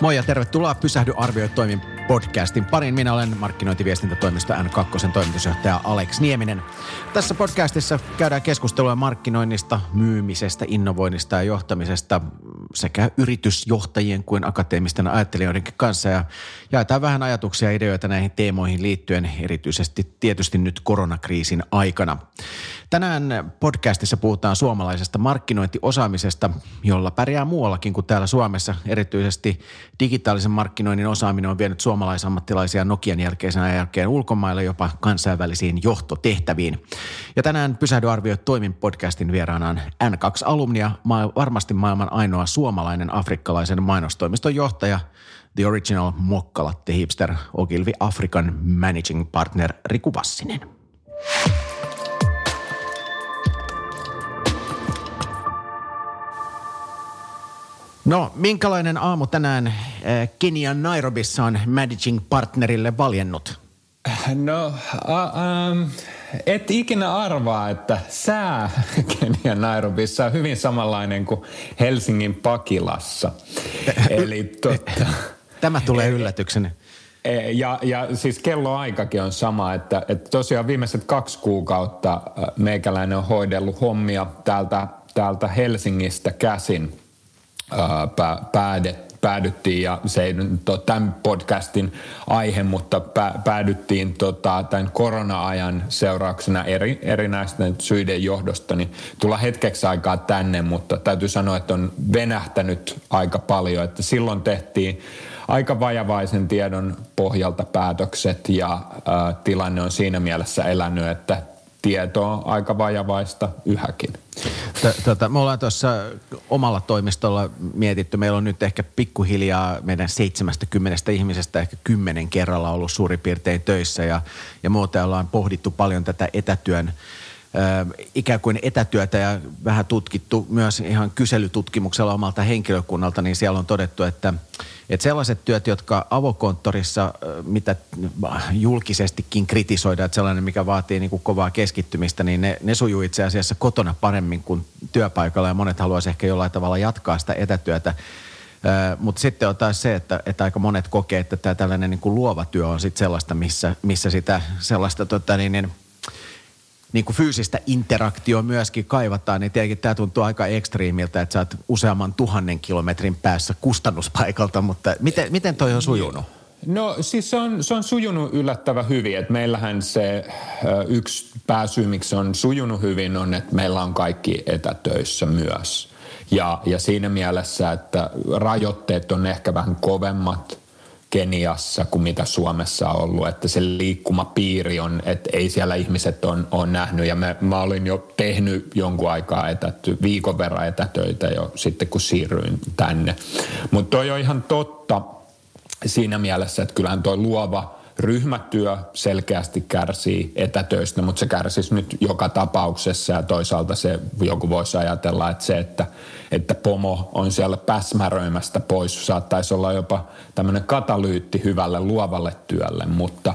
Moi ja tervetuloa Pysähdy arvioi toimin podcastin pariin. Minä olen markkinointiviestintätoimisto N2 toimitusjohtaja Alex Nieminen. Tässä podcastissa käydään keskustelua markkinoinnista, myymisestä, innovoinnista ja johtamisesta sekä yritysjohtajien kuin akateemisten ajattelijoidenkin kanssa ja jaetaan vähän ajatuksia ja ideoita näihin teemoihin liittyen erityisesti tietysti nyt koronakriisin aikana. Tänään podcastissa puhutaan suomalaisesta markkinointiosaamisesta, jolla pärjää muuallakin kuin täällä Suomessa. Erityisesti digitaalisen markkinoinnin osaaminen on vienyt suomalaisammattilaisia Nokian jälkeisenä jälkeen ulkomaille jopa kansainvälisiin johtotehtäviin. Ja tänään Pysähdy arvioi toimin podcastin vieraanaan N2-alumnia, varmasti maailman ainoa suomalainen afrikkalaisen mainostoimiston johtaja – The Original Mokkalatte Hipster Ogilvi Afrikan Managing Partner Riku Vassinen. No, minkälainen aamu tänään eh, Kenian Nairobissa on Managing Partnerille valjennut? No, uh, um, et ikinä arvaa, että sää Kenian Nairobissa on hyvin samanlainen kuin Helsingin Pakilassa. Eli totta, Tämä tulee yllätyksenä. E, ja, ja siis kelloaikakin on sama, että, että tosiaan viimeiset kaksi kuukautta meikäläinen on hoidellut hommia täältä, täältä Helsingistä käsin pää, päädet, päädyttiin, ja se ei nyt ole tämän podcastin aihe, mutta päädyttiin tota, tämän korona-ajan seurauksena eri, erinäisten syiden johdosta, niin tulla hetkeksi aikaa tänne, mutta täytyy sanoa, että on venähtänyt aika paljon, että silloin tehtiin aika vajavaisen tiedon pohjalta päätökset ja ä, tilanne on siinä mielessä elänyt, että tietoa aika vajavaista yhäkin. Tota, me ollaan tuossa omalla toimistolla mietitty, meillä on nyt ehkä pikkuhiljaa meidän 70 ihmisestä ehkä kymmenen kerralla ollut suurin piirtein töissä ja, ja muuten ollaan pohdittu paljon tätä etätyön ikään kuin etätyötä ja vähän tutkittu myös ihan kyselytutkimuksella omalta henkilökunnalta, niin siellä on todettu, että, että sellaiset työt, jotka avokonttorissa, mitä julkisestikin kritisoidaan, että sellainen, mikä vaatii niin kuin kovaa keskittymistä, niin ne, ne sujuu itse asiassa kotona paremmin kuin työpaikalla ja monet haluaisivat ehkä jollain tavalla jatkaa sitä etätyötä. Mutta sitten on taas se, että, että aika monet kokee, että tämä tällainen niin kuin luova työ on sitten sellaista, missä, missä sitä sellaista tota niin, niin, niin kuin fyysistä interaktioa myöskin kaivataan, niin tietenkin tämä tuntuu aika ekstriimiltä, että sä oot useamman tuhannen kilometrin päässä kustannuspaikalta, mutta miten, miten toi on sujunut? No siis se on, se on sujunut yllättävän hyvin, että meillähän se yksi pääsyy, miksi on sujunut hyvin, on, että meillä on kaikki etätöissä myös. Ja, ja siinä mielessä, että rajoitteet on ehkä vähän kovemmat – Keniassa kuin mitä Suomessa on ollut, että se liikkumapiiri on, että ei siellä ihmiset on, on nähnyt ja mä, mä olin jo tehnyt jonkun aikaa etäty, viikon verran etätöitä jo sitten kun siirryin tänne. Mutta toi on ihan totta siinä mielessä, että kyllähän toi luova ryhmätyö selkeästi kärsii etätöistä, mutta se kärsisi nyt joka tapauksessa ja toisaalta se joku voisi ajatella, että se, että, että pomo on siellä päsmäröimästä pois, saattaisi olla jopa tämmöinen katalyytti hyvälle luovalle työlle, mutta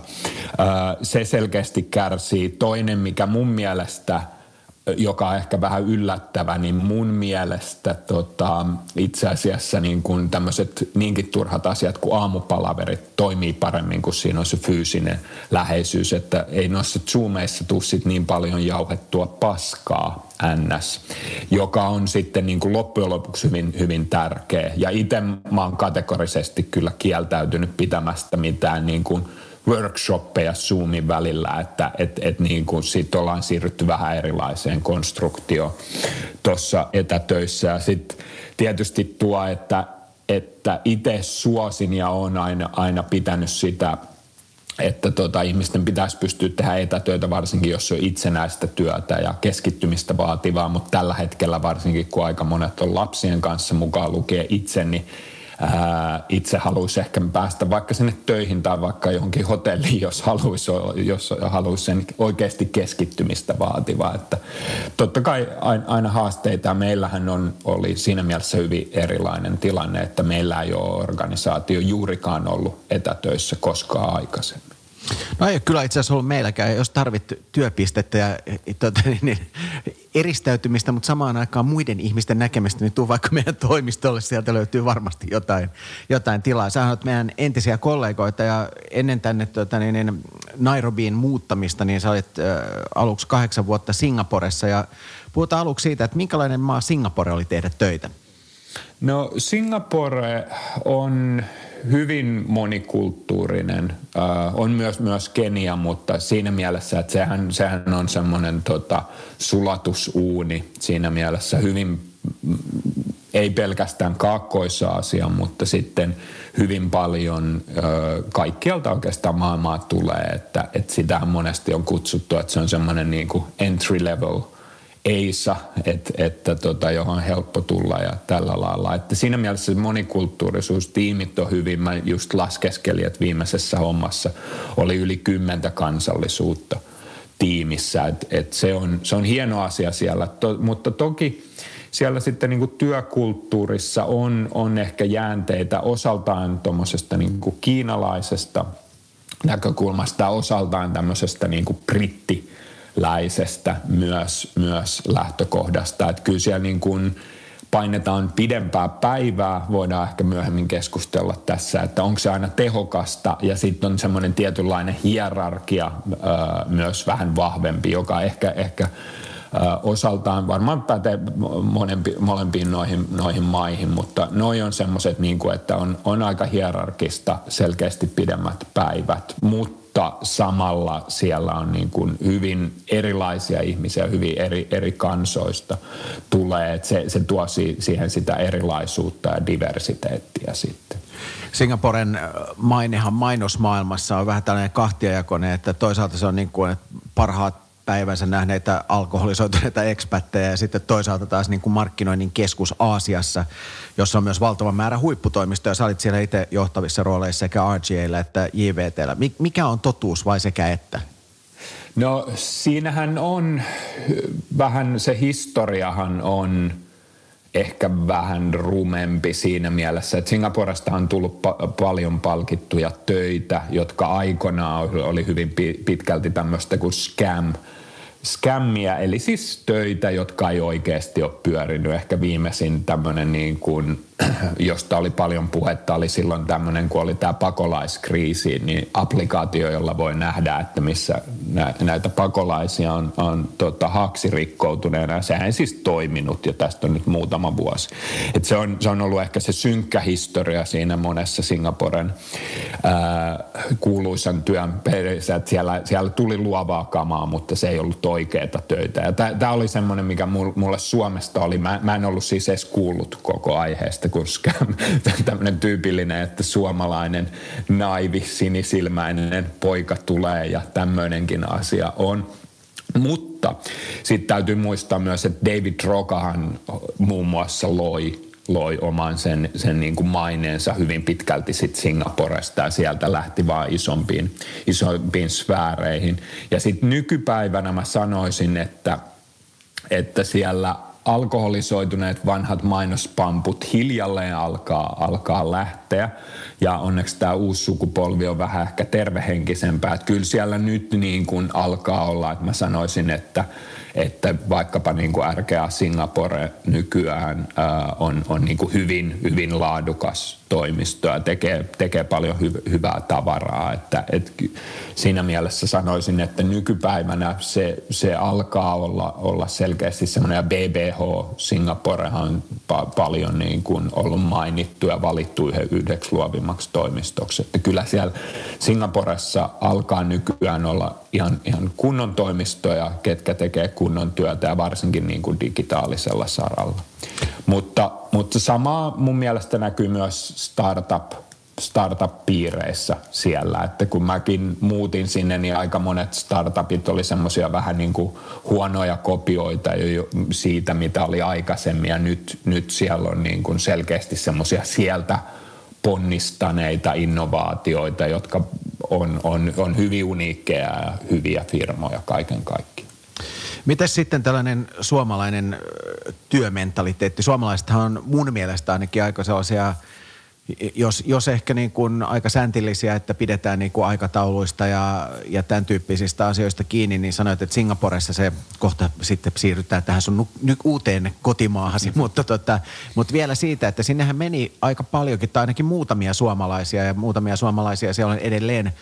ää, se selkeästi kärsii. Toinen, mikä mun mielestä – joka on ehkä vähän yllättävä, niin mun mielestä tota, itse asiassa niin kun tämmöiset niinkin turhat asiat kuin aamupalaverit toimii paremmin, kun siinä on se fyysinen läheisyys, että ei noissa zoomeissa tule sit niin paljon jauhettua paskaa ns, joka on sitten niin kuin loppujen lopuksi hyvin, hyvin tärkeä. Ja itse mä oon kategorisesti kyllä kieltäytynyt pitämästä mitään niin kuin – workshoppeja Zoomin välillä, että et, et niin kuin sit ollaan siirrytty vähän erilaiseen konstruktioon tuossa etätöissä. Ja sitten tietysti tuo, että, että itse suosin ja on aina, aina pitänyt sitä että tota, ihmisten pitäisi pystyä tehdä etätöitä varsinkin, jos on itsenäistä työtä ja keskittymistä vaativaa, mutta tällä hetkellä varsinkin, kun aika monet on lapsien kanssa mukaan lukee itse, niin ää, itse haluaisi ehkä päästä vaikka sinne töihin tai vaikka johonkin hotelliin, jos haluaisi, jos haluaisi sen oikeasti keskittymistä vaativaa. Että totta kai aina haasteita. Meillähän on, oli siinä mielessä hyvin erilainen tilanne, että meillä ei ole organisaatio juurikaan ollut etätöissä koskaan aikaisemmin. No ei kyllä itse asiassa ollut meilläkään. Jos tarvit työpistettä ja tuota, niin, niin, eristäytymistä, mutta samaan aikaan muiden ihmisten näkemistä, niin tuu vaikka meidän toimistolle. Sieltä löytyy varmasti jotain, jotain tilaa. Sä olet meidän entisiä kollegoita ja ennen tänne tuota, niin, niin, Nairobiin muuttamista, niin sä olit äh, aluksi kahdeksan vuotta Singaporessa ja puhutaan aluksi siitä, että minkälainen maa Singapore oli tehdä töitä? No Singapore on hyvin monikulttuurinen. Uh, on myös, myös Kenia, mutta siinä mielessä, että sehän, sehän on semmoinen tota, sulatusuuni siinä mielessä hyvin, ei pelkästään Kaakkois-Aasia, mutta sitten hyvin paljon uh, kaikkialta oikeastaan maailmaa tulee, että, että sitähän monesti on kutsuttu, että se on semmoinen niin entry level – EISA, et, että tota, johon on helppo tulla ja tällä lailla. Että siinä mielessä monikulttuurisuus, tiimit on hyvin, mä just laskeskelin, että viimeisessä hommassa oli yli kymmentä kansallisuutta tiimissä, et, et se, on, se on hieno asia siellä, to, mutta toki siellä sitten niin kuin työkulttuurissa on, on ehkä jäänteitä osaltaan tuommoisesta niin kiinalaisesta näkökulmasta, osaltaan tämmöisestä niin kuin britti läisestä myös, myös lähtökohdasta. Että kyllä siellä niin kuin painetaan pidempää päivää, voidaan ehkä myöhemmin keskustella tässä, että onko se aina tehokasta. Ja sitten on semmoinen tietynlainen hierarkia myös vähän vahvempi, joka ehkä, ehkä osaltaan varmaan pätee molempi, molempiin noihin, noihin maihin, mutta noi on semmoiset, niin että on, on aika hierarkista, selkeästi pidemmät päivät, mutta mutta samalla siellä on niin kuin hyvin erilaisia ihmisiä, hyvin eri, eri kansoista tulee. Että se, se tuo siihen sitä erilaisuutta ja diversiteettiä sitten. Singaporen äh, mainehan mainosmaailmassa on vähän tällainen kahtiajakoinen, että toisaalta se on niin kuin, että parhaat päivänsä nähneitä alkoholisoituneita ekspättejä ja sitten toisaalta taas niin kuin markkinoinnin keskus Aasiassa, jossa on myös valtava määrä huipputoimistoja. Sä olit siellä itse johtavissa rooleissa sekä RGAllä että JVTllä. Mikä on totuus vai sekä että? No siinähän on vähän se historiahan on ehkä vähän rumempi siinä mielessä, että Singaporesta on tullut pa- paljon palkittuja töitä, jotka aikoinaan oli hyvin pitkälti tämmöistä kuin scam – skämmiä, eli siis töitä, jotka ei oikeasti ole pyörinyt. Ehkä viimeisin tämmöinen, niin kuin, josta oli paljon puhetta, oli silloin tämmöinen, kun oli tämä pakolaiskriisi, niin applikaatio, jolla voi nähdä, että missä näitä pakolaisia on, on tota, haksi rikkoutuneena. Sehän ei siis toiminut jo tästä on nyt muutama vuosi. Et se, on, se on ollut ehkä se synkkä historia siinä monessa Singaporen ää, kuuluisan työn perissä, että siellä, siellä tuli luovaa kamaa, mutta se ei ollut oikeita töitä. Ja tämä oli semmoinen, mikä mulle Suomesta oli. Mä, mä en ollut siis edes kuullut koko aiheesta, koska tämmöinen tyypillinen, että suomalainen naivi, sinisilmäinen poika tulee ja tämmöinenkin asia on. Mutta sitten täytyy muistaa myös, että David Rokahan muun muassa loi loi oman sen, sen niin kuin maineensa hyvin pitkälti sit Singaporesta ja sieltä lähti vaan isompiin, isompiin sfääreihin. Ja sitten nykypäivänä mä sanoisin, että, että siellä alkoholisoituneet vanhat mainospamput hiljalleen alkaa, alkaa lähteä. Ja onneksi tämä uusi sukupolvi on vähän ehkä tervehenkisempää. Että kyllä siellä nyt niin kuin alkaa olla, että mä sanoisin, että – että vaikkapa niin kuin RGA Singapore nykyään ää, on, on niin kuin hyvin, hyvin laadukas toimisto ja tekee, tekee paljon hy, hyvää tavaraa. Että, et siinä mielessä sanoisin, että nykypäivänä se, se alkaa olla, olla selkeästi semmoinen, ja BBH Singaporehan pa- paljon niin kuin ollut mainittu ja valittu yhdeksi luovimmaksi toimistoksi. Että kyllä siellä Singaporessa alkaa nykyään olla ihan, ihan kunnon toimistoja, ketkä tekee kunnon työtä ja varsinkin niin kuin digitaalisella saralla. Mutta, mutta samaa mun mielestä näkyy myös startup startup-piireissä siellä, että kun mäkin muutin sinne, niin aika monet startupit oli semmoisia vähän niin kuin huonoja kopioita jo siitä, mitä oli aikaisemmin ja nyt, nyt siellä on niin kuin selkeästi semmoisia sieltä ponnistaneita innovaatioita, jotka on, on, on hyvin uniikkeja ja hyviä firmoja kaiken kaikkiaan. Miten sitten tällainen suomalainen työmentaliteetti? Suomalaisethan on mun mielestä ainakin aika sellaisia jos, jos ehkä niin kuin aika säntillisiä, että pidetään niin kuin aikatauluista ja, ja tämän tyyppisistä asioista kiinni, niin sanoit, että Singaporessa se kohta sitten siirrytään tähän sun nyt uuteen kotimaahasi, mm. mutta, tota, mutta vielä siitä, että sinnehän meni aika paljonkin, tai ainakin muutamia suomalaisia ja muutamia suomalaisia siellä on edelleen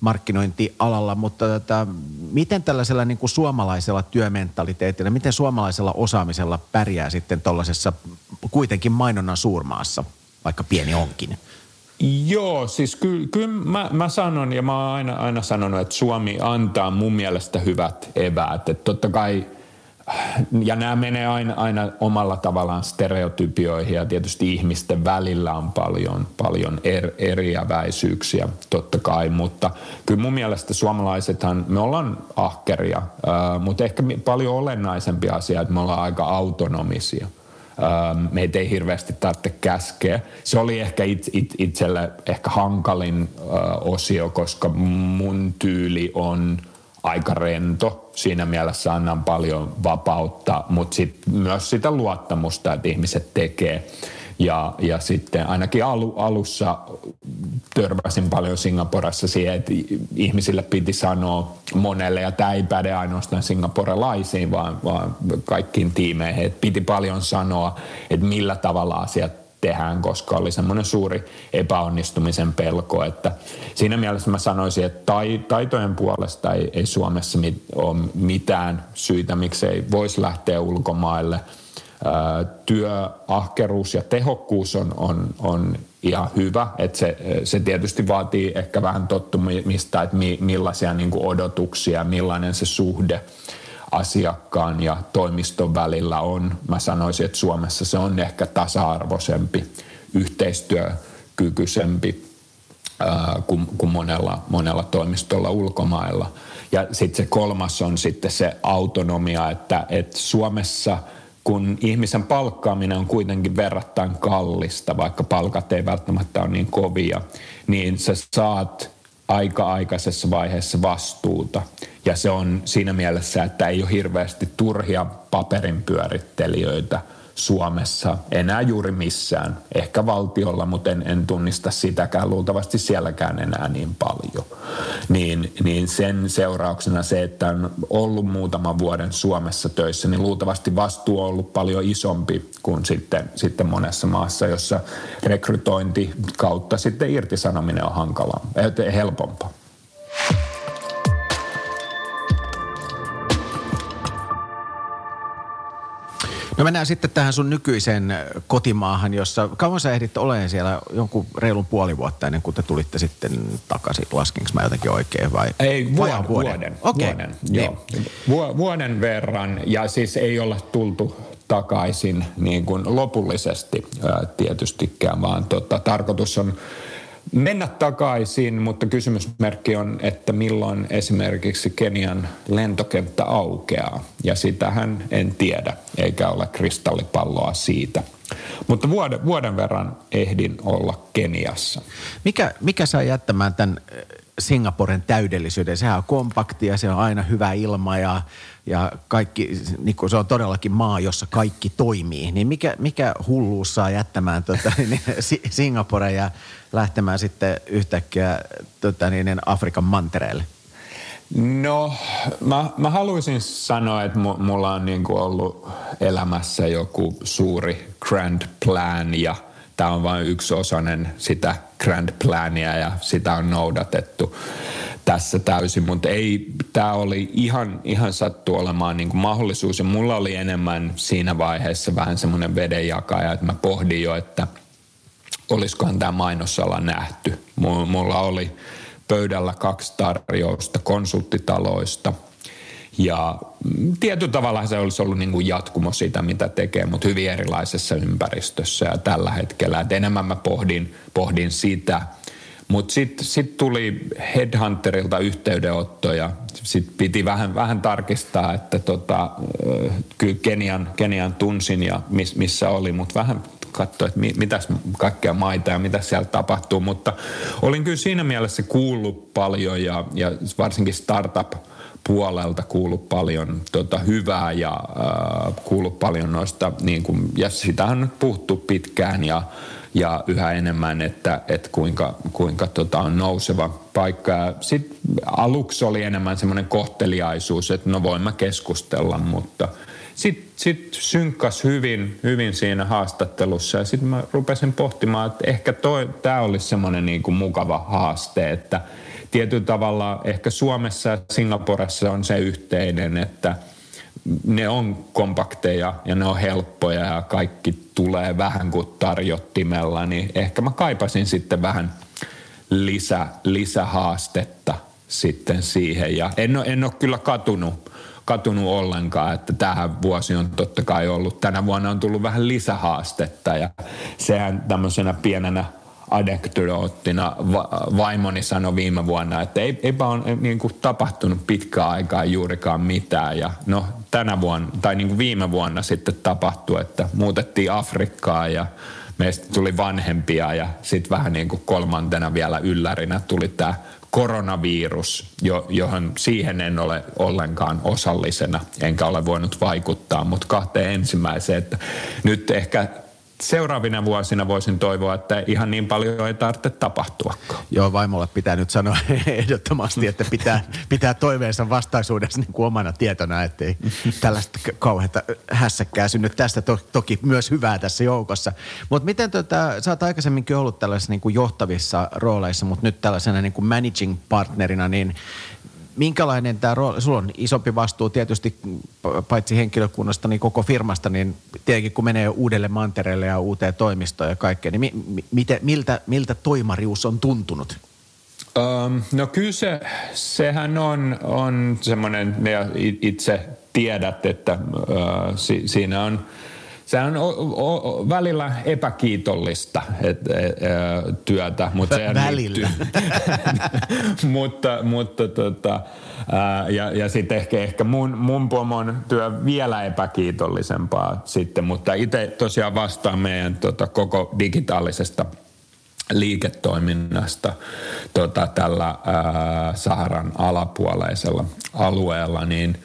markkinointialalla, mutta tota, miten tällaisella niin kuin suomalaisella työmentaliteetillä, miten suomalaisella osaamisella pärjää sitten tuollaisessa kuitenkin mainonnan suurmaassa? Vaikka pieni onkin? Joo, siis kyllä, kyllä mä, mä sanon ja mä oon aina, aina sanonut, että Suomi antaa mun mielestä hyvät eväät. Että totta kai, ja nämä menee aina, aina omalla tavallaan stereotypioihin ja tietysti ihmisten välillä on paljon, paljon er, eriäväisyyksiä totta kai, mutta kyllä mun mielestä suomalaisethan, me ollaan ahkeria, mutta ehkä paljon olennaisempi asia, että me ollaan aika autonomisia – meitä ei hirveästi tarvitse käskeä. Se oli ehkä it, it, itselle ehkä hankalin uh, osio, koska mun tyyli on aika rento. Siinä mielessä annan paljon vapautta, mutta sit myös sitä luottamusta, että ihmiset tekee. Ja, ja sitten ainakin alu, alussa törmäsin paljon Singaporessa siihen, että ihmisille piti sanoa monelle, ja tämä ei päde ainoastaan singaporelaisiin, vaan, vaan kaikkiin tiimeihin, että piti paljon sanoa, että millä tavalla asiat tehdään, koska oli semmoinen suuri epäonnistumisen pelko, että siinä mielessä mä sanoisin, että taitojen puolesta ei, ei Suomessa mit, ole mitään syitä, miksei voisi lähteä ulkomaille – työahkeruus ja tehokkuus on, on, on ihan hyvä. Että se, se tietysti vaatii ehkä vähän tottumista, että mi, millaisia niin kuin odotuksia, millainen se suhde asiakkaan ja toimiston välillä on. Mä sanoisin, että Suomessa se on ehkä tasa-arvoisempi, yhteistyökykyisempi kuin, kuin monella, monella toimistolla ulkomailla. Ja sitten se kolmas on sitten se autonomia, että, että Suomessa – kun ihmisen palkkaaminen on kuitenkin verrattain kallista, vaikka palkat ei välttämättä ole niin kovia, niin sä saat aika-aikaisessa vaiheessa vastuuta. Ja se on siinä mielessä, että ei ole hirveästi turhia paperinpyörittelijöitä – Suomessa enää juuri missään. Ehkä valtiolla, mutta en, en tunnista sitäkään. Luultavasti sielläkään enää niin paljon. Niin, niin sen seurauksena se, että on ollut muutaman vuoden Suomessa töissä, niin luultavasti vastuu on ollut paljon isompi kuin sitten, sitten monessa maassa, jossa rekrytointi kautta sitten irtisanominen on hankalaa, helpompaa. No mennään sitten tähän sun nykyiseen kotimaahan, jossa kauan sä ehdit olemaan siellä jonkun reilun puoli vuotta ennen kuin te tulitte sitten takaisin. Laskinko mä jotenkin oikein vai? Ei, vuoden. Vuoden, vuoden, okay. vuoden niin. joo. Vu- vuoden verran ja siis ei olla tultu takaisin niin kuin lopullisesti ää, tietystikään, vaan tota, tarkoitus on mennä takaisin, mutta kysymysmerkki on, että milloin esimerkiksi Kenian lentokenttä aukeaa. Ja sitähän en tiedä, eikä ole kristallipalloa siitä. Mutta vuoden, vuoden verran ehdin olla Keniassa. Mikä, mikä saa jättämään tämän Singaporen täydellisyyden. Sehän on kompakti ja se on aina hyvä ilma ja, ja kaikki, niin se on todellakin maa, jossa kaikki toimii. Niin mikä, mikä hulluus saa jättämään tota, niin, Singapore ja lähtemään sitten yhtäkkiä tota, niin, Afrikan mantereelle? No, mä, mä haluaisin sanoa, että mulla on niin kuin ollut elämässä joku suuri grand plan ja – tämä on vain yksi osainen sitä grand plania ja sitä on noudatettu tässä täysin, mutta ei, tämä oli ihan, ihan sattu olemaan niin kuin mahdollisuus ja mulla oli enemmän siinä vaiheessa vähän semmoinen vedenjakaja, että mä pohdin jo, että olisikohan tämä mainosala nähty. Mulla oli pöydällä kaksi tarjousta konsulttitaloista – ja tietyllä tavalla se olisi ollut niin kuin jatkumo siitä, mitä tekee, mutta hyvin erilaisessa ympäristössä ja tällä hetkellä. Et enemmän mä pohdin, pohdin sitä. Mutta sitten sit tuli Headhunterilta yhteydenotto ja sitten piti vähän, vähän tarkistaa, että tota, kyllä Kenian, Kenian tunsin ja miss, missä oli, mutta vähän katsoa, että mi, mitäs kaikkea maita ja mitä siellä tapahtuu. Mutta olin kyllä siinä mielessä kuullut paljon ja, ja varsinkin startup – puolelta kuullut paljon tota, hyvää ja äh, kuullut paljon noista, niin kuin, ja sitä on nyt puhuttu pitkään ja, ja yhä enemmän, että, että kuinka, kuinka tota on nouseva paikka. Sitten aluksi oli enemmän semmoinen kohteliaisuus, että no voimme keskustella, mutta sitten sit synkkas hyvin, hyvin siinä haastattelussa ja sitten mä rupesin pohtimaan, että ehkä tämä olisi semmoinen niin kuin mukava haaste, että tietyllä tavalla ehkä Suomessa ja Singaporessa on se yhteinen, että – ne on kompakteja ja ne on helppoja ja kaikki tulee vähän kuin tarjottimella, niin ehkä mä kaipasin sitten vähän lisä, lisähaastetta sitten siihen. Ja en ole, en ole kyllä katunut, katunut ollenkaan, että tähän vuosi on totta kai ollut. Tänä vuonna on tullut vähän lisähaastetta ja sehän tämmöisenä pienenä – anekdoottina va- vaimoni sanoi viime vuonna, että ei, eipä ole niin kuin tapahtunut pitkään aikaa juurikaan mitään. Ja no tänä vuonna, tai niin kuin viime vuonna sitten tapahtui, että muutettiin Afrikkaan ja meistä tuli vanhempia ja sitten vähän niin kuin kolmantena vielä yllärinä tuli tämä koronavirus, jo, johon siihen en ole ollenkaan osallisena, enkä ole voinut vaikuttaa, mutta kahteen ensimmäiseen, että nyt ehkä seuraavina vuosina voisin toivoa, että ihan niin paljon ei tarvitse tapahtua. Joo, vaimolle pitää nyt sanoa ehdottomasti, että pitää, pitää toiveensa vastaisuudessa niin kuin omana tietona, ettei tällaista kauheata hässäkkää synny. Tästä to, toki myös hyvää tässä joukossa. Mutta miten tota, sä oot aikaisemminkin ollut tällaisissa niin kuin johtavissa rooleissa, mutta nyt tällaisena niin kuin managing partnerina, niin minkälainen tämä rooli, sulla on isompi vastuu tietysti paitsi henkilökunnasta, niin koko firmasta, niin tietenkin kun menee uudelle mantereelle ja uuteen toimistoon ja kaikkeen, niin mi, miten, miltä, miltä toimarius on tuntunut? Um, no kyllä se, sehän on, on semmoinen, ja itse tiedät, että uh, si, siinä on – se on o, o, välillä epäkiitollista et, et, et, työtä, mutta se välillä. mutta, mutta tota, ää, ja, ja sitten ehkä, ehkä mun, mun pomon työ vielä epäkiitollisempaa sitten, mutta itse tosiaan vastaan meidän tota, koko digitaalisesta liiketoiminnasta tota, tällä ää, Saharan alapuoleisella alueella, niin –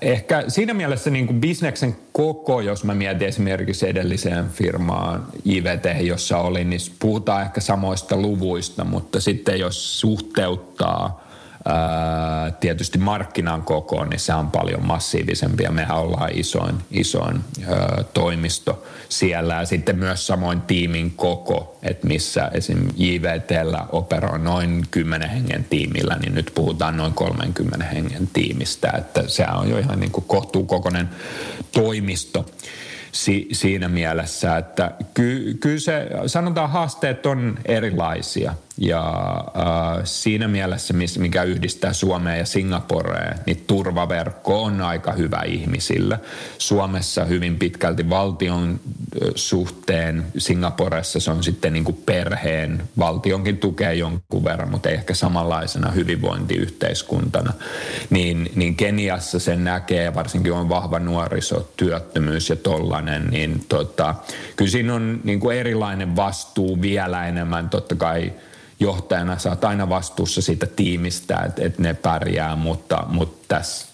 ehkä siinä mielessä niin kuin bisneksen koko, jos mä mietin esimerkiksi edelliseen firmaan IVT, jossa olin, niin puhutaan ehkä samoista luvuista, mutta sitten jos suhteuttaa tietysti markkinan kokoon, niin se on paljon massiivisempi ja mehän ollaan isoin, isoin ää, toimisto siellä. Ja sitten myös samoin tiimin koko, että missä esim. JVTllä operoi noin 10 hengen tiimillä, niin nyt puhutaan noin 30 hengen tiimistä, että se on jo ihan niin kuin kohtuukokoinen toimisto si, siinä mielessä, että ky, kyllä se, sanotaan haasteet on erilaisia ja äh, siinä mielessä, mikä yhdistää Suomea ja Singaporeen, niin turvaverkko on aika hyvä ihmisille. Suomessa hyvin pitkälti valtion suhteen, Singaporessa se on sitten niin kuin perheen, valtionkin tukee jonkun verran, mutta ei ehkä samanlaisena hyvinvointiyhteiskuntana. Niin, niin Keniassa sen näkee, varsinkin on vahva nuorisotyöttömyys ja tollainen, niin tota, kyllä siinä on niin kuin erilainen vastuu vielä enemmän totta kai – johtajana sä oot aina vastuussa siitä tiimistä, että, että ne pärjää, mutta, mutta tässä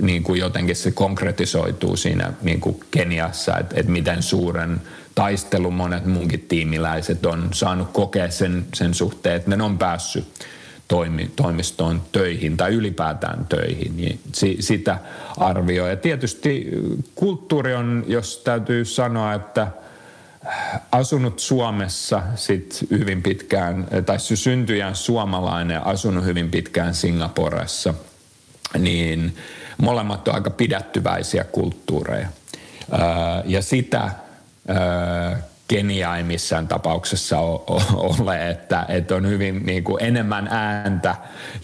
niin kuin jotenkin se konkretisoituu siinä niin kuin Keniassa, että, että miten suuren taistelun monet munkin tiimiläiset on saanut kokea sen, sen suhteen, että ne on päässyt toimi, toimistoon töihin tai ylipäätään töihin, niin si, sitä arvioi. Ja tietysti kulttuuri on, jos täytyy sanoa, että – asunut Suomessa sit hyvin pitkään, tai syntyjään suomalainen, asunut hyvin pitkään Singaporessa, niin molemmat on aika pidättyväisiä kulttuureja. Ja sitä Kenia ei missään tapauksessa ole, että, että on hyvin niin kuin enemmän ääntä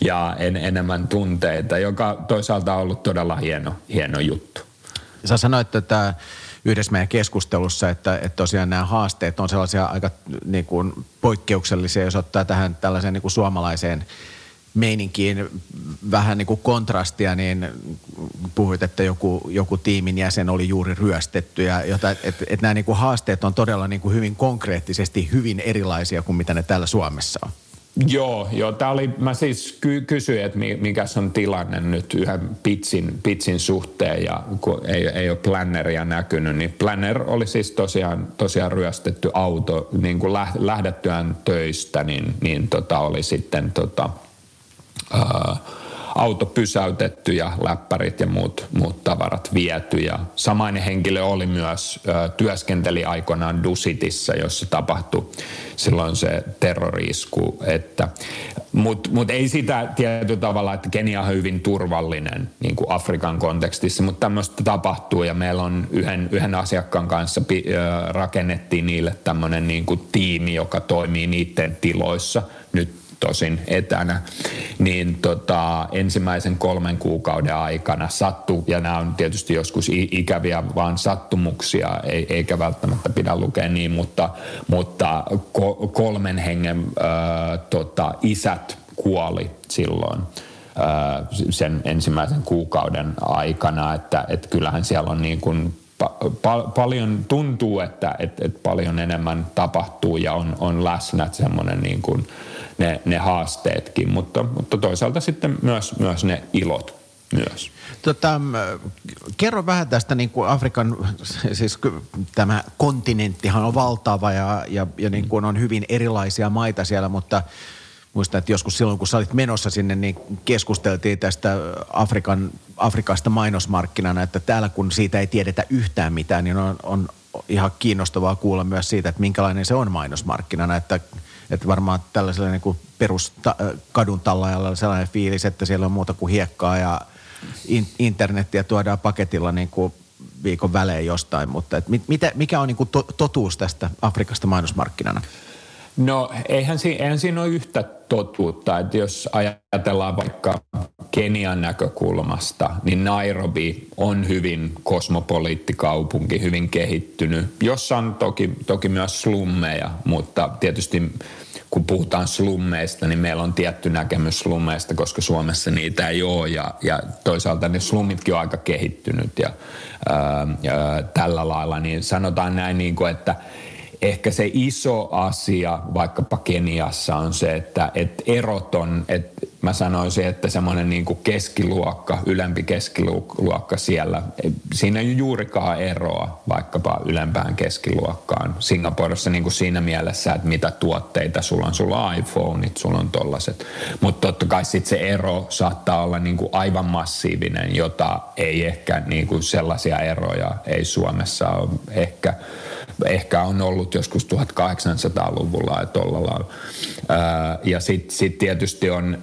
ja en, enemmän tunteita, joka toisaalta on ollut todella hieno, hieno juttu. Sä sanoit, että yhdessä meidän keskustelussa, että, että tosiaan nämä haasteet on sellaisia aika niin kuin poikkeuksellisia, jos ottaa tähän tällaiseen niin kuin suomalaiseen meininkiin vähän niin kuin kontrastia, niin puhuit, että joku, joku tiimin jäsen oli juuri ryöstetty ja jota, että, että nämä niin kuin haasteet on todella niin kuin hyvin konkreettisesti hyvin erilaisia kuin mitä ne täällä Suomessa on. Joo, joo. Tämä oli, mä siis ky- kysyin, että mikä on tilanne nyt yhden pitsin, pitsin suhteen ja kun ei, ei ole planneria näkynyt, niin planner oli siis tosiaan, tosiaan ryöstetty auto niin kuin lähdettyään töistä, niin, niin tota oli sitten tota, ää, auto pysäytetty ja läppärit ja muut, muut tavarat viety. Ja samainen henkilö oli myös, ö, työskenteli aikoinaan Dusitissa, jossa tapahtui silloin se terrorisku. Että, Mutta mut ei sitä tietyllä tavalla, että Kenia on hyvin turvallinen niin kuin Afrikan kontekstissa, mutta tämmöistä tapahtuu ja meillä on yhden, yhden asiakkaan kanssa pi, ö, rakennettiin niille tämmöinen niin tiimi, joka toimii niiden tiloissa nyt tosin etänä, niin tota, ensimmäisen kolmen kuukauden aikana sattuu, ja nämä on tietysti joskus ikäviä vaan sattumuksia, eikä välttämättä pidä lukea niin, mutta, mutta kolmen hengen ää, tota, isät kuoli silloin sen ensimmäisen kuukauden aikana, että, että kyllähän siellä on niin kuin pa- paljon tuntuu, että, että, että paljon enemmän tapahtuu ja on, on läsnä semmoinen niin kuin, ne, ne haasteetkin, mutta, mutta toisaalta sitten myös, myös ne ilot myös. Tota, kerro vähän tästä niin kuin Afrikan, siis tämä kontinenttihan on valtava ja, ja, ja niin kuin on hyvin erilaisia maita siellä, mutta muistan, että joskus silloin kun sä olit menossa sinne, niin keskusteltiin tästä Afrikan, Afrikasta mainosmarkkinana, että täällä kun siitä ei tiedetä yhtään mitään, niin on, on ihan kiinnostavaa kuulla myös siitä, että minkälainen se on mainosmarkkinana, että että varmaan tällaisella niin kuin perus ta, kadun tallajalla on sellainen fiilis, että siellä on muuta kuin hiekkaa ja in, internettiä tuodaan paketilla niin kuin viikon välein jostain, mutta et mit, mitä, mikä on niin kuin to, totuus tästä Afrikasta mainosmarkkinana? No eihän, si, eihän siinä ole yhtä totuutta, että jos ajatellaan vaikka Kenian näkökulmasta, niin Nairobi on hyvin kosmopoliittikaupunki, hyvin kehittynyt, jossa on toki, toki myös slummeja, mutta tietysti kun puhutaan slummeista, niin meillä on tietty näkemys slummeista, koska Suomessa niitä ei ole. Ja, ja toisaalta ne slummitkin on aika kehittynyt ja, ää, ja tällä lailla, niin sanotaan näin, niin kuin, että – ehkä se iso asia vaikkapa Keniassa on se, että, että erot on, että mä sanoisin, että semmoinen niin kuin keskiluokka, ylempi keskiluokka siellä, siinä ei juurikaan eroa vaikkapa ylempään keskiluokkaan Singaporessa niin kuin siinä mielessä, että mitä tuotteita sulla on, sulla on iPhoneit, sulla on tollaset. Mutta totta kai sitten se ero saattaa olla niin kuin aivan massiivinen, jota ei ehkä niin kuin sellaisia eroja ei Suomessa ole ehkä ehkä on ollut joskus 1800-luvulla ja tuolla lailla. Ja sitten sit tietysti on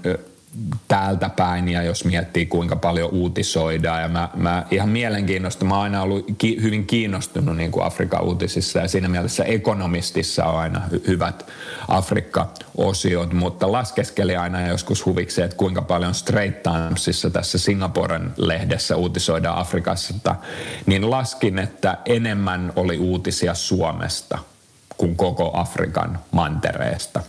täältä päin ja jos miettii kuinka paljon uutisoidaan ja mä, mä ihan mielenkiinnosta, mä oon aina ollut ki, hyvin kiinnostunut niin kuin Afrikan uutisissa ja siinä mielessä ekonomistissa on aina hy, hyvät Afrikka-osiot, mutta laskeskeli aina joskus huvikseen, että kuinka paljon Straight Timesissa tässä Singaporen lehdessä uutisoidaan Afrikassa, niin laskin, että enemmän oli uutisia Suomesta kuin koko Afrikan mantereesta.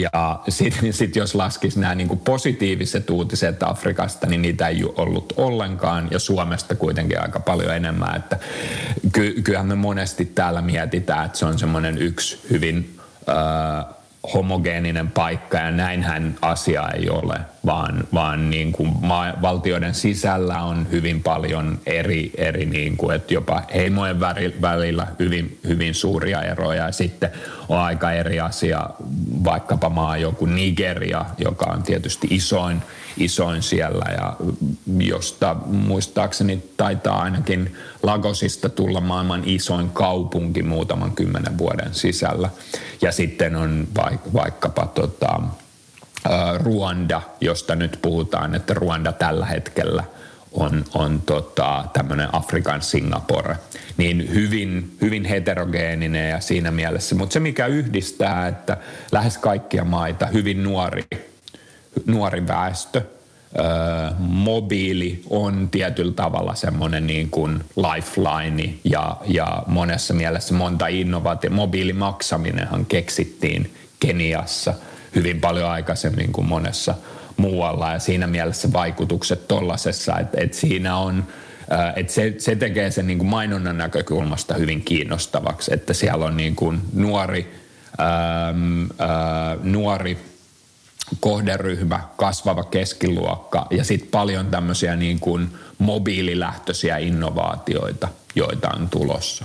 Ja sitten sit jos laskisi nämä niin positiiviset uutiset Afrikasta, niin niitä ei ollut ollenkaan ja Suomesta kuitenkin aika paljon enemmän. Että ky- kyllähän me monesti täällä mietitään, että se on semmoinen yksi hyvin... Äh, homogeeninen paikka ja näinhän asia ei ole, vaan, vaan niin kuin maa, valtioiden sisällä on hyvin paljon eri, eri niin kuin, että jopa heimojen välillä hyvin, hyvin suuria eroja ja sitten on aika eri asia vaikkapa maa joku Nigeria, joka on tietysti isoin, isoin siellä ja josta muistaakseni taitaa ainakin Lagosista tulla maailman isoin kaupunki muutaman kymmenen vuoden sisällä. Ja sitten on vaikkapa tota, Ruanda, josta nyt puhutaan, että Ruanda tällä hetkellä on, on tota, tämmöinen Afrikan Singapore. Niin hyvin, hyvin heterogeeninen ja siinä mielessä. Mutta se mikä yhdistää, että lähes kaikkia maita hyvin nuori, nuori väestö – mobiili on tietyllä tavalla semmoinen niin kuin lifeline ja, ja monessa mielessä monta innovaatio. Mobiilimaksaminenhan keksittiin Keniassa hyvin paljon aikaisemmin kuin monessa muualla ja siinä mielessä vaikutukset tollasessa, että, että siinä on että se, se tekee sen niin kuin mainonnan näkökulmasta hyvin kiinnostavaksi, että siellä on niin kuin nuori, ää, ää, nuori kohderyhmä, kasvava keskiluokka ja sitten paljon tämmöisiä niin kuin mobiililähtöisiä innovaatioita, joita on tulossa.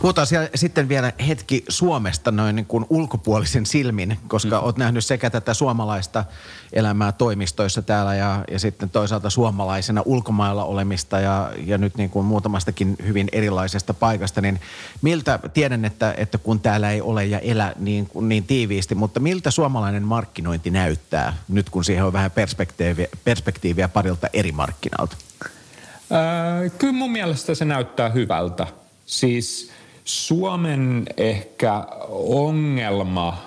Puhutaan siellä sitten vielä hetki Suomesta noin niin kuin ulkopuolisen silmin, koska mm. olet nähnyt sekä tätä suomalaista elämää toimistoissa täällä ja, ja sitten toisaalta suomalaisena ulkomailla olemista ja, ja nyt niin kuin muutamastakin hyvin erilaisesta paikasta, niin miltä, tiedän, että, että kun täällä ei ole ja elä niin, niin tiiviisti, mutta miltä suomalainen markkinointi näyttää nyt, kun siihen on vähän perspektiiviä, perspektiiviä parilta eri markkinalta? Öö, kyllä mun mielestä se näyttää hyvältä. Siis Suomen ehkä ongelma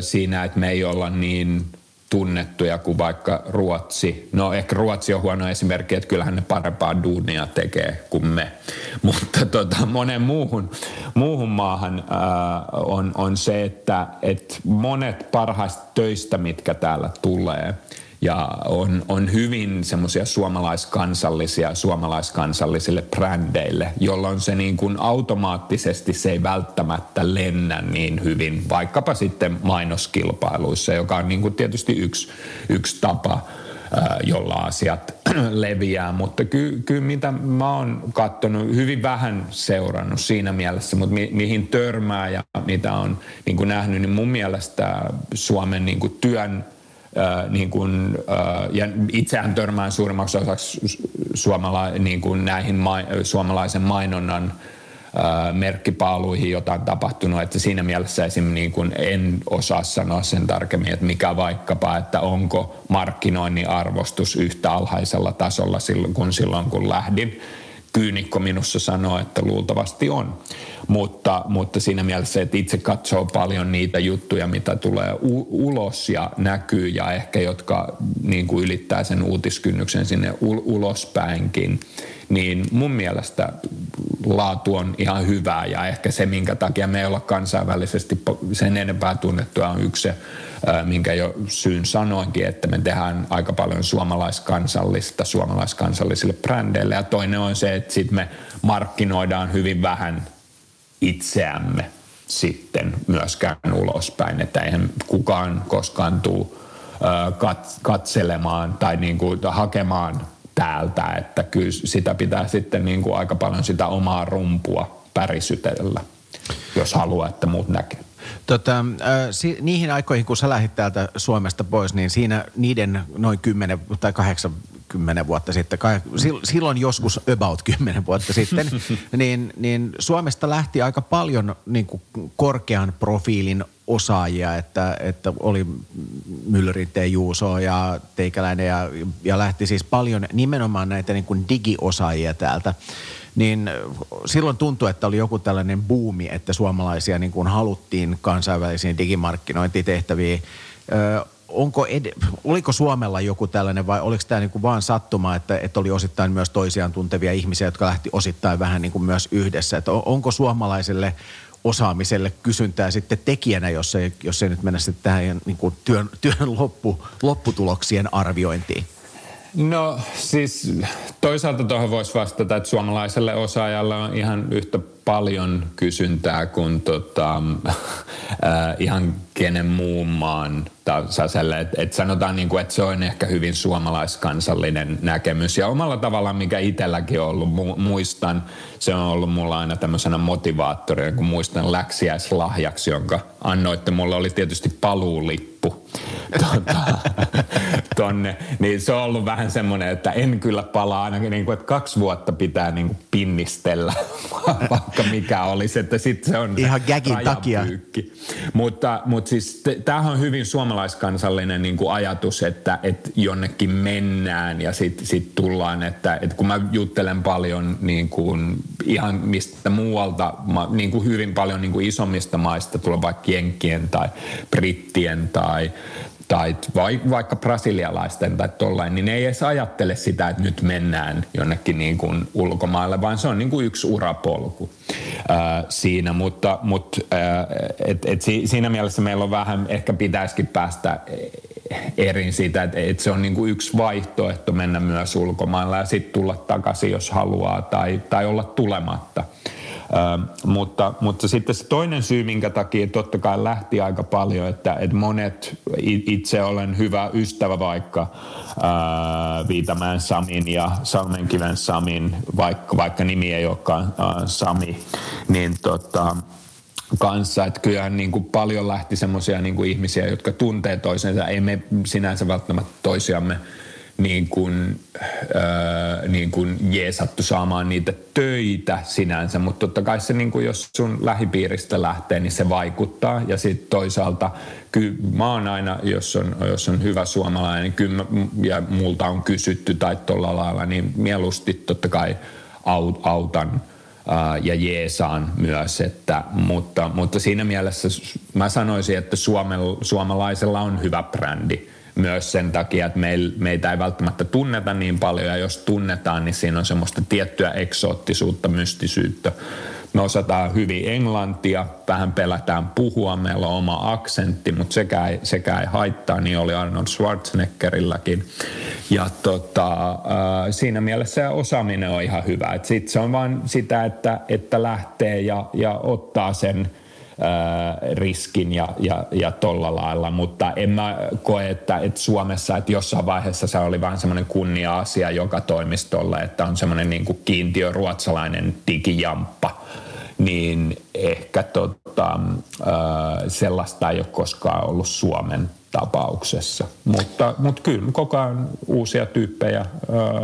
siinä, että me ei olla niin tunnettuja kuin vaikka Ruotsi. No ehkä Ruotsi on huono esimerkki, että kyllähän ne parempaa duunia tekee kuin me. Mutta tota, monen muuhun, muuhun maahan ää, on, on se, että et monet parhaista töistä, mitkä täällä tulee – ja on, on hyvin semmoisia suomalaiskansallisia suomalaiskansallisille brändeille, jolloin se niin kuin automaattisesti se ei välttämättä lennä niin hyvin, vaikkapa sitten mainoskilpailuissa, joka on niin kuin tietysti yksi, yksi tapa jolla asiat leviää, mutta kyllä ky, mitä mä oon katsonut, hyvin vähän seurannut siinä mielessä, mutta mi, mihin törmää ja mitä on niin kuin nähnyt, niin mun mielestä Suomen niin kuin työn niin kuin, ja itsehän törmään suurimmaksi osaksi suomala, niin kuin näihin ma, suomalaisen mainonnan merkkipaaluihin, jota on tapahtunut, että siinä mielessä esim. Niin kuin en osaa sanoa sen tarkemmin, että mikä vaikkapa, että onko markkinoinnin arvostus yhtä alhaisella tasolla silloin, kun silloin kun lähdin kyynikko minussa sanoo, että luultavasti on. Mutta, mutta siinä mielessä, että itse katsoo paljon niitä juttuja, mitä tulee u- ulos ja näkyy ja ehkä jotka niin kuin ylittää sen uutiskynnyksen sinne u- ulospäinkin, niin mun mielestä laatu on ihan hyvää ja ehkä se, minkä takia me ei olla kansainvälisesti sen enempää tunnettua on yksi se, minkä jo syyn sanoinkin, että me tehdään aika paljon suomalaiskansallista suomalaiskansallisille brändeille ja toinen on se, että sitten me markkinoidaan hyvin vähän itseämme sitten myöskään ulospäin, että eihän kukaan koskaan tule katselemaan tai niin kuin hakemaan täältä, että kyllä sitä pitää sitten niin kuin aika paljon sitä omaa rumpua pärisytellä, jos haluaa, että muut näkee. Tota, äh, si- niihin aikoihin, kun sä lähdit täältä Suomesta pois, niin siinä niiden noin 10 tai 80 vuotta sitten, silloin joskus about 10 vuotta sitten, niin, niin Suomesta lähti aika paljon niin kuin korkean profiilin osaajia, että, että oli Myllerin Juuso ja Teikäläinen ja, ja lähti siis paljon nimenomaan näitä niin kuin digiosaajia täältä niin silloin tuntui, että oli joku tällainen buumi, että suomalaisia niin kuin haluttiin kansainvälisiin digimarkkinointitehtäviin. Ö, onko ed- oliko Suomella joku tällainen vai oliko tämä niin kuin vaan sattuma, että, että oli osittain myös toisiaan tuntevia ihmisiä, jotka lähti osittain vähän niin kuin myös yhdessä? Että onko suomalaiselle osaamiselle kysyntää sitten tekijänä, jos ei, jos ei nyt mennä sitten tähän niin kuin työn, työn loppu, lopputuloksien arviointiin? No siis toisaalta tuohon voisi vastata, että suomalaiselle osaajalle on ihan yhtä paljon kysyntää kuin tota, äh, ihan kenen muun maan tasaiselle. Et, et sanotaan, niin kuin, että se on ehkä hyvin suomalaiskansallinen näkemys. Ja omalla tavallaan, mikä itselläkin on ollut, mu- muistan, se on ollut mulla aina tämmöisenä motivaattorina, kun muistan läksiäislahjaksi, jonka annoitte. Mulla oli tietysti paluulippu tuota, tonne. Niin se on ollut vähän semmoinen, että en kyllä palaa ainakin, niin kuin, että kaksi vuotta pitää niin kuin pinnistellä, vaikka mikä olisi, että sitten se on Ihan gagin takia. Mutta, mutta siis tämähän on hyvin suomalaiskansallinen niin kuin ajatus, että, että jonnekin mennään ja sitten sit tullaan, että, että kun mä juttelen paljon niin kuin ihan mistä muualta, niin kuin hyvin paljon niin kuin isommista maista, tulee vaikka Jenkkien tai Brittien tai tai vaikka brasilialaisten tai tollain, niin ei edes ajattele sitä, että nyt mennään jonnekin niin kuin ulkomaille, vaan se on niin kuin yksi urapolku ää, siinä, mutta, mutta ää, et, et si, siinä mielessä meillä on vähän, ehkä pitäisikin päästä erin siitä, että, että se on niin kuin yksi vaihtoehto mennä myös ulkomailla ja sitten tulla takaisin, jos haluaa, tai, tai olla tulematta. Mutta, mutta sitten se toinen syy, minkä takia totta kai lähti aika paljon, että, että monet, itse olen hyvä ystävä vaikka ää, Viitamäen Samin ja Salmenkiven Samin, vaikka, vaikka nimi ei olekaan ää, Sami, niin tota, kanssa. Että kyllähän niin kuin paljon lähti semmoisia niin ihmisiä, jotka tuntee toisensa. Ei me sinänsä välttämättä toisiamme niin kuin, äh, niin kuin jeesattu saamaan niitä töitä sinänsä, mutta totta kai se, niin kuin jos sun lähipiiristä lähtee, niin se vaikuttaa. Ja sitten toisaalta, kyllä mä oon aina, jos on, jos on hyvä suomalainen, niin kyllä ja multa on kysytty tai tuolla lailla, niin mieluusti totta kai autan ja jeesaan myös, että, mutta, mutta siinä mielessä mä sanoisin, että Suomen, suomalaisella on hyvä brändi myös sen takia, että meitä ei välttämättä tunneta niin paljon ja jos tunnetaan, niin siinä on semmoista tiettyä eksoottisuutta, mystisyyttä. Me osataan hyvin englantia, vähän pelätään puhua, meillä on oma aksentti, mutta sekä ei, sekä ei haittaa, niin oli Arnold Schwarzeneggerilläkin. Ja tota, äh, siinä mielessä osaaminen on ihan hyvä. Sitten se on vain sitä, että, että lähtee ja, ja ottaa sen – riskin ja, ja, ja tolla lailla, mutta en mä koe, että, että Suomessa, että jossain vaiheessa se oli vähän semmoinen kunnia-asia joka toimistolle, että on semmoinen niin kuin kiintiö ruotsalainen digijamppa, niin ehkä tota, sellaista ei ole koskaan ollut Suomen tapauksessa. Mutta, mutta kyllä koko ajan uusia tyyppejä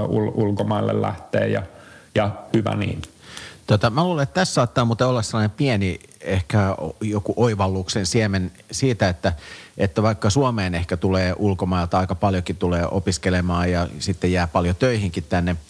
ul- ulkomaille lähtee ja, ja hyvä niin. Tota, mä luulen, että tässä saattaa muuten olla sellainen pieni ehkä joku oivalluksen siemen siitä, että, että vaikka Suomeen ehkä tulee ulkomailta aika paljonkin tulee opiskelemaan ja sitten jää paljon töihinkin tänne –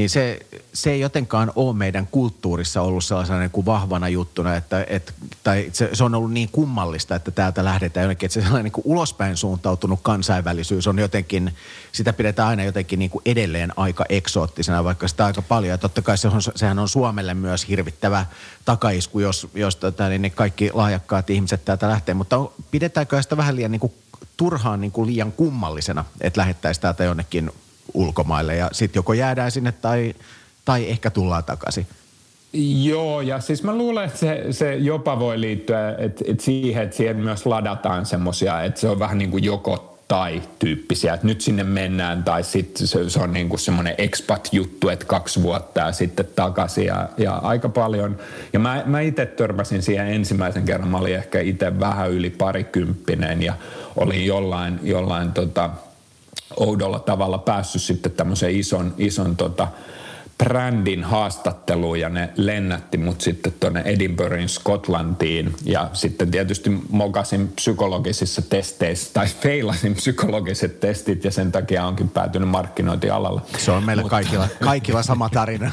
niin se, se ei jotenkaan ole meidän kulttuurissa ollut sellaisena niin kuin vahvana juttuna, että, et, tai se, se on ollut niin kummallista, että täältä lähdetään jonnekin, että se sellainen niin kuin ulospäin suuntautunut kansainvälisyys on jotenkin, sitä pidetään aina jotenkin niin kuin edelleen aika eksoottisena, vaikka sitä aika paljon. Ja totta kai se on, sehän on Suomelle myös hirvittävä takaisku, jos, jos tota, niin ne kaikki lahjakkaat ihmiset täältä lähtee, mutta pidetäänkö sitä vähän liian niin kuin, turhaan niin kuin liian kummallisena, että lähettäisiin täältä jonnekin ulkomaille ja sitten joko jäädään sinne tai, tai ehkä tullaan takaisin. Joo, ja siis mä luulen, että se, se jopa voi liittyä et, et siihen, että siihen myös ladataan semmoisia, että se on vähän niin kuin joko tai tyyppisiä, että nyt sinne mennään tai sitten se, se on niin kuin semmoinen expat-juttu, että kaksi vuotta ja sitten takaisin ja, ja aika paljon. Ja mä, mä itse törmäsin siihen ensimmäisen kerran, mä olin ehkä itse vähän yli parikymppinen ja olin jollain, jollain tota, oudolla tavalla päässyt sitten tämmöisen ison, ison tota, brändin haastatteluun ja ne lennätti mut sitten tuonne Edinburghin Skotlantiin ja sitten tietysti mokasin psykologisissa testeissä tai feilasin psykologiset testit ja sen takia onkin päätynyt markkinointialalle. Se on meillä kaikilla, kaikilla sama tarina.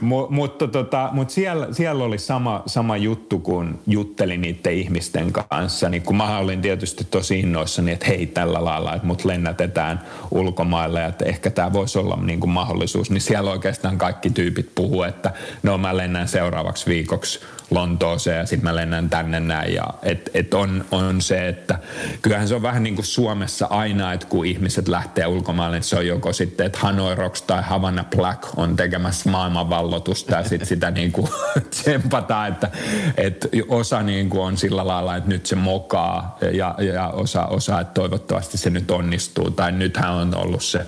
mutta tota, mut siellä, siellä oli sama, sama juttu, kun juttelin niiden ihmisten kanssa, niin kun mä olin tietysti tosi innoissani, että hei tällä lailla, että mut lennätetään ulkomaille ja että ehkä tämä voisi olla niin kuin mahdollisuus, niin siellä oikeastaan oikeastaan kaikki tyypit puhuu, että no mä lennän seuraavaksi viikoksi Lontooseen ja sitten mä lennän tänne näin. Ja et, et on, on se, että kyllähän se on vähän niin kuin Suomessa aina, että kun ihmiset lähtee ulkomaille, niin se on joko sitten, että Hanoi Rocks tai Havana Black on tekemässä maailmanvallotusta ja sitten sitä niin kuin tsempataan, että, että osa niin kuin on sillä lailla, että nyt se mokaa ja, ja osa, osa, että toivottavasti se nyt onnistuu. Tai nythän on ollut se,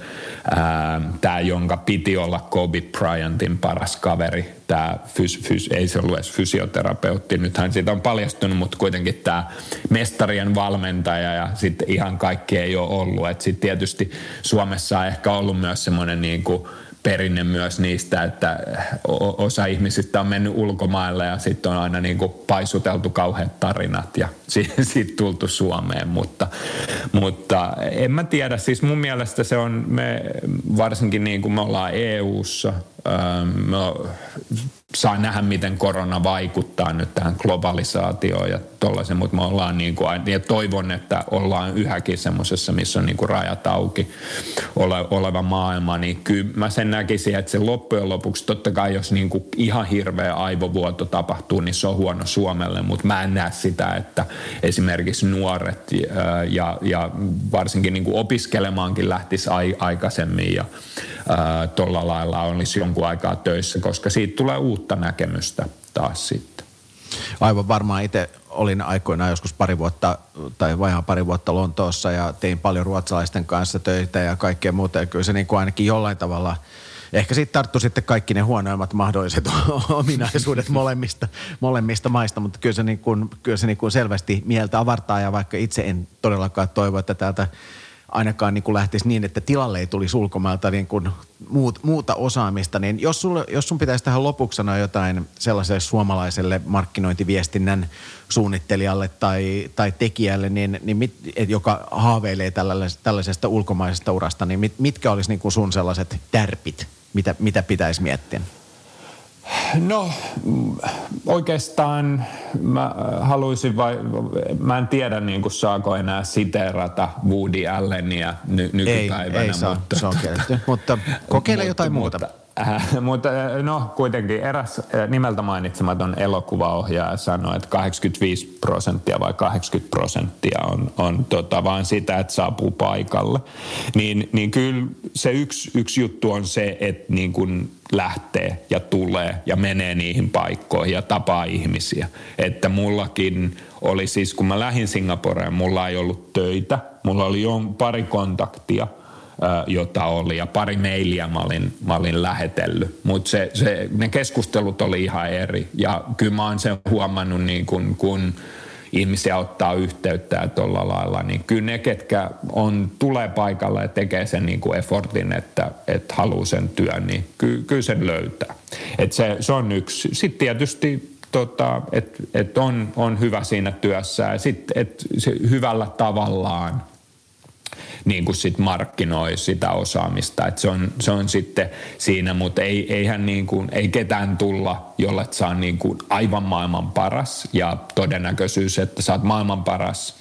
tämä jonka piti olla Kobe Bryantin paras kaveri, tämä fys, fys, ei se ollut edes fysioterapeutti, nythän siitä on paljastunut, mutta kuitenkin tämä mestarien valmentaja ja sitten ihan kaikki ei ole ollut. Sitten tietysti Suomessa on ehkä ollut myös semmoinen niin kuin perinne myös niistä, että osa ihmisistä on mennyt ulkomaille ja sitten on aina niin kuin paisuteltu kauheat tarinat ja sitten tultu Suomeen, mutta, mutta en mä tiedä, siis mun mielestä se on, me varsinkin niin kuin me ollaan EU-ssa, me saa nähdä, miten korona vaikuttaa nyt tähän globalisaatioon ja tollaisen, mutta me ollaan niin kuin, ja toivon, että ollaan yhäkin semmoisessa, missä on niin kuin rajat auki ole, oleva maailma, niin kyllä mä sen näkisin, että se loppujen lopuksi, totta kai jos niin kuin ihan hirveä aivovuoto tapahtuu, niin se on huono Suomelle, mutta mä en näe sitä, että esimerkiksi nuoret ja, ja varsinkin niin kuin opiskelemaankin lähtisi aikaisemmin ja tuolla lailla olisi jonkun aikaa töissä, koska siitä tulee uutta näkemystä taas sitten. Aivan varmaan itse olin aikoinaan joskus pari vuotta tai vajaan pari vuotta Lontoossa ja tein paljon ruotsalaisten kanssa töitä ja kaikkea muuta. Ja kyllä se niin kuin ainakin jollain tavalla – ehkä siitä tarttu sitten kaikki ne huonoimmat mahdolliset ominaisuudet molemmista, molemmista maista, mutta kyllä se, niin kuin, kyllä se niin kuin selvästi mieltä avartaa ja vaikka itse en todellakaan toivo, että täältä ainakaan niin kuin lähtisi niin, että tilalle ei tulisi ulkomailta niin kuin muut, muuta osaamista, niin jos, sulle, jos sun pitäisi tähän lopuksi sanoa jotain sellaiselle suomalaiselle markkinointiviestinnän suunnittelijalle tai, tai tekijälle, niin, niin mit, et, joka haaveilee tällaisesta ulkomaisesta urasta, niin mit, mitkä olisi niin kuin sun sellaiset tärpit mitä, mitä pitäisi miettiä? No oikeastaan mä haluaisin vai, mä en tiedä niin kuin saako enää siteerata Woody Allenia ny, nykypäivänä. Ei, ei saa, mutta, se on kielletty, mutta kokeile jotain muuta. Mutta, Äh, mutta äh, no kuitenkin eräs äh, nimeltä mainitsematon elokuvaohjaaja sanoi, että 85 prosenttia vai 80 prosenttia on, on tota, vaan sitä, että saapuu paikalle. Niin, niin kyllä se yksi, yksi juttu on se, että niin kun lähtee ja tulee ja menee niihin paikkoihin ja tapaa ihmisiä. Että mullakin oli siis, kun mä lähdin Singaporeen, mulla ei ollut töitä, mulla oli jo pari kontaktia – jota oli ja pari mailia mä olin, mä olin lähetellyt. Mutta se, se, ne keskustelut oli ihan eri ja kyllä mä oon sen huomannut niin kun, kun ihmisiä ottaa yhteyttä ja tuolla lailla, niin kyllä ne, ketkä on, tulee paikalle ja tekee sen niin kuin effortin, että, että haluaa sen työn, niin ky, kyllä sen löytää. Et se, se on yksi. Sitten tietysti tota, että et on, on hyvä siinä työssä ja sitten hyvällä tavallaan niin kuin sit markkinoi sitä osaamista. Et se, on, se on sitten siinä, mutta ei, eihän niin kuin, ei ketään tulla, jolle saa niin kuin aivan maailman paras. Ja todennäköisyys, että saat maailman paras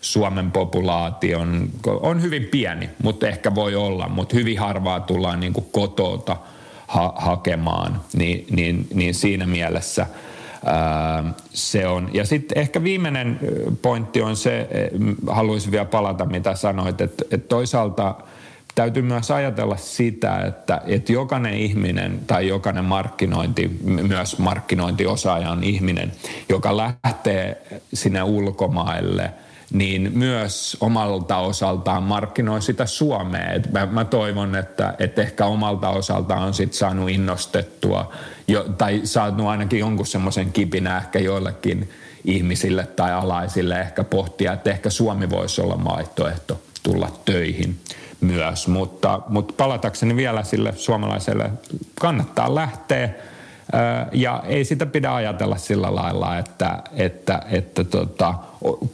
Suomen populaation on hyvin pieni, mutta ehkä voi olla, mutta hyvin harvaa tullaan niin kuin kotota ha- hakemaan, niin, niin, niin siinä mielessä – se on. Ja sitten ehkä viimeinen pointti on se, haluaisin vielä palata mitä sanoit, että, että toisaalta täytyy myös ajatella sitä, että, että jokainen ihminen tai jokainen markkinointi, myös markkinointiosaaja on ihminen, joka lähtee sinne ulkomaille – niin myös omalta osaltaan markkinoi sitä Suomea. Et mä, mä toivon, että, että ehkä omalta osaltaan on sit saanut innostettua jo, tai saanut ainakin jonkun semmoisen kipinä ehkä joillekin ihmisille tai alaisille ehkä pohtia, että ehkä Suomi voisi olla vaihtoehto tulla töihin myös. Mutta, mutta palatakseni vielä sille suomalaiselle, kannattaa lähteä ja ei sitä pidä ajatella sillä lailla, että, että, että tota,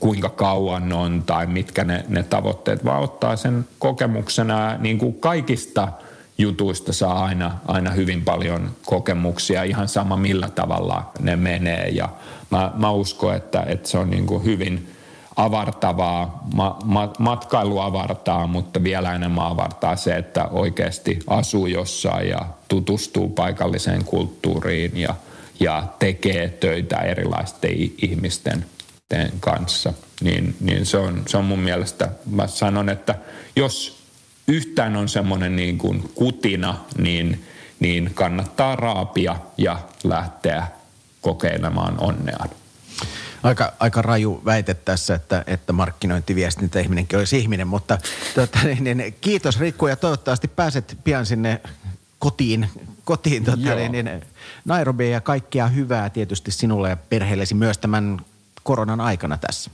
kuinka kauan on tai mitkä ne, ne tavoitteet, vaan ottaa sen kokemuksena niin kuin kaikista – jutuista saa aina, aina hyvin paljon kokemuksia, ihan sama millä tavalla ne menee. Ja mä, mä uskon, että, että se on niin kuin hyvin avartavaa, ma, ma, matkailu avartaa, mutta vielä enemmän avartaa se, että oikeasti asuu jossain ja tutustuu paikalliseen kulttuuriin ja, ja tekee töitä erilaisten ihmisten kanssa. Niin, niin se, on, se on mun mielestä, mä sanon, että jos yhtään on semmoinen niin kuin kutina, niin, niin kannattaa raapia ja lähteä kokeilemaan onneaan. Aika, aika raju väite tässä, että, että markkinointiviestintä ihminenkin olisi ihminen, mutta tuota, niin, niin, kiitos Rikku ja toivottavasti pääset pian sinne kotiin, kotiin tuota, niin, niin, Nairobiin ja kaikkea hyvää tietysti sinulle ja perheellesi myös tämän koronan aikana tässä.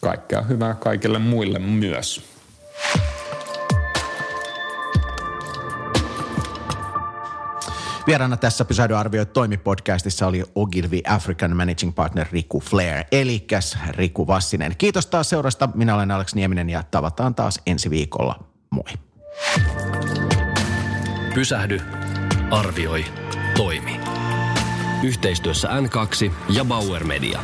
Kaikkea hyvää kaikille muille myös. Vieraana tässä Pysähdy arvioi toimipodcastissa oli Ogilvy African Managing Partner Riku Flair, eli Riku Vassinen. Kiitos taas seurasta. Minä olen Alex Nieminen ja tavataan taas ensi viikolla. Moi. Pysähdy, arvioi, toimi. Yhteistyössä N2 ja Bauer Media.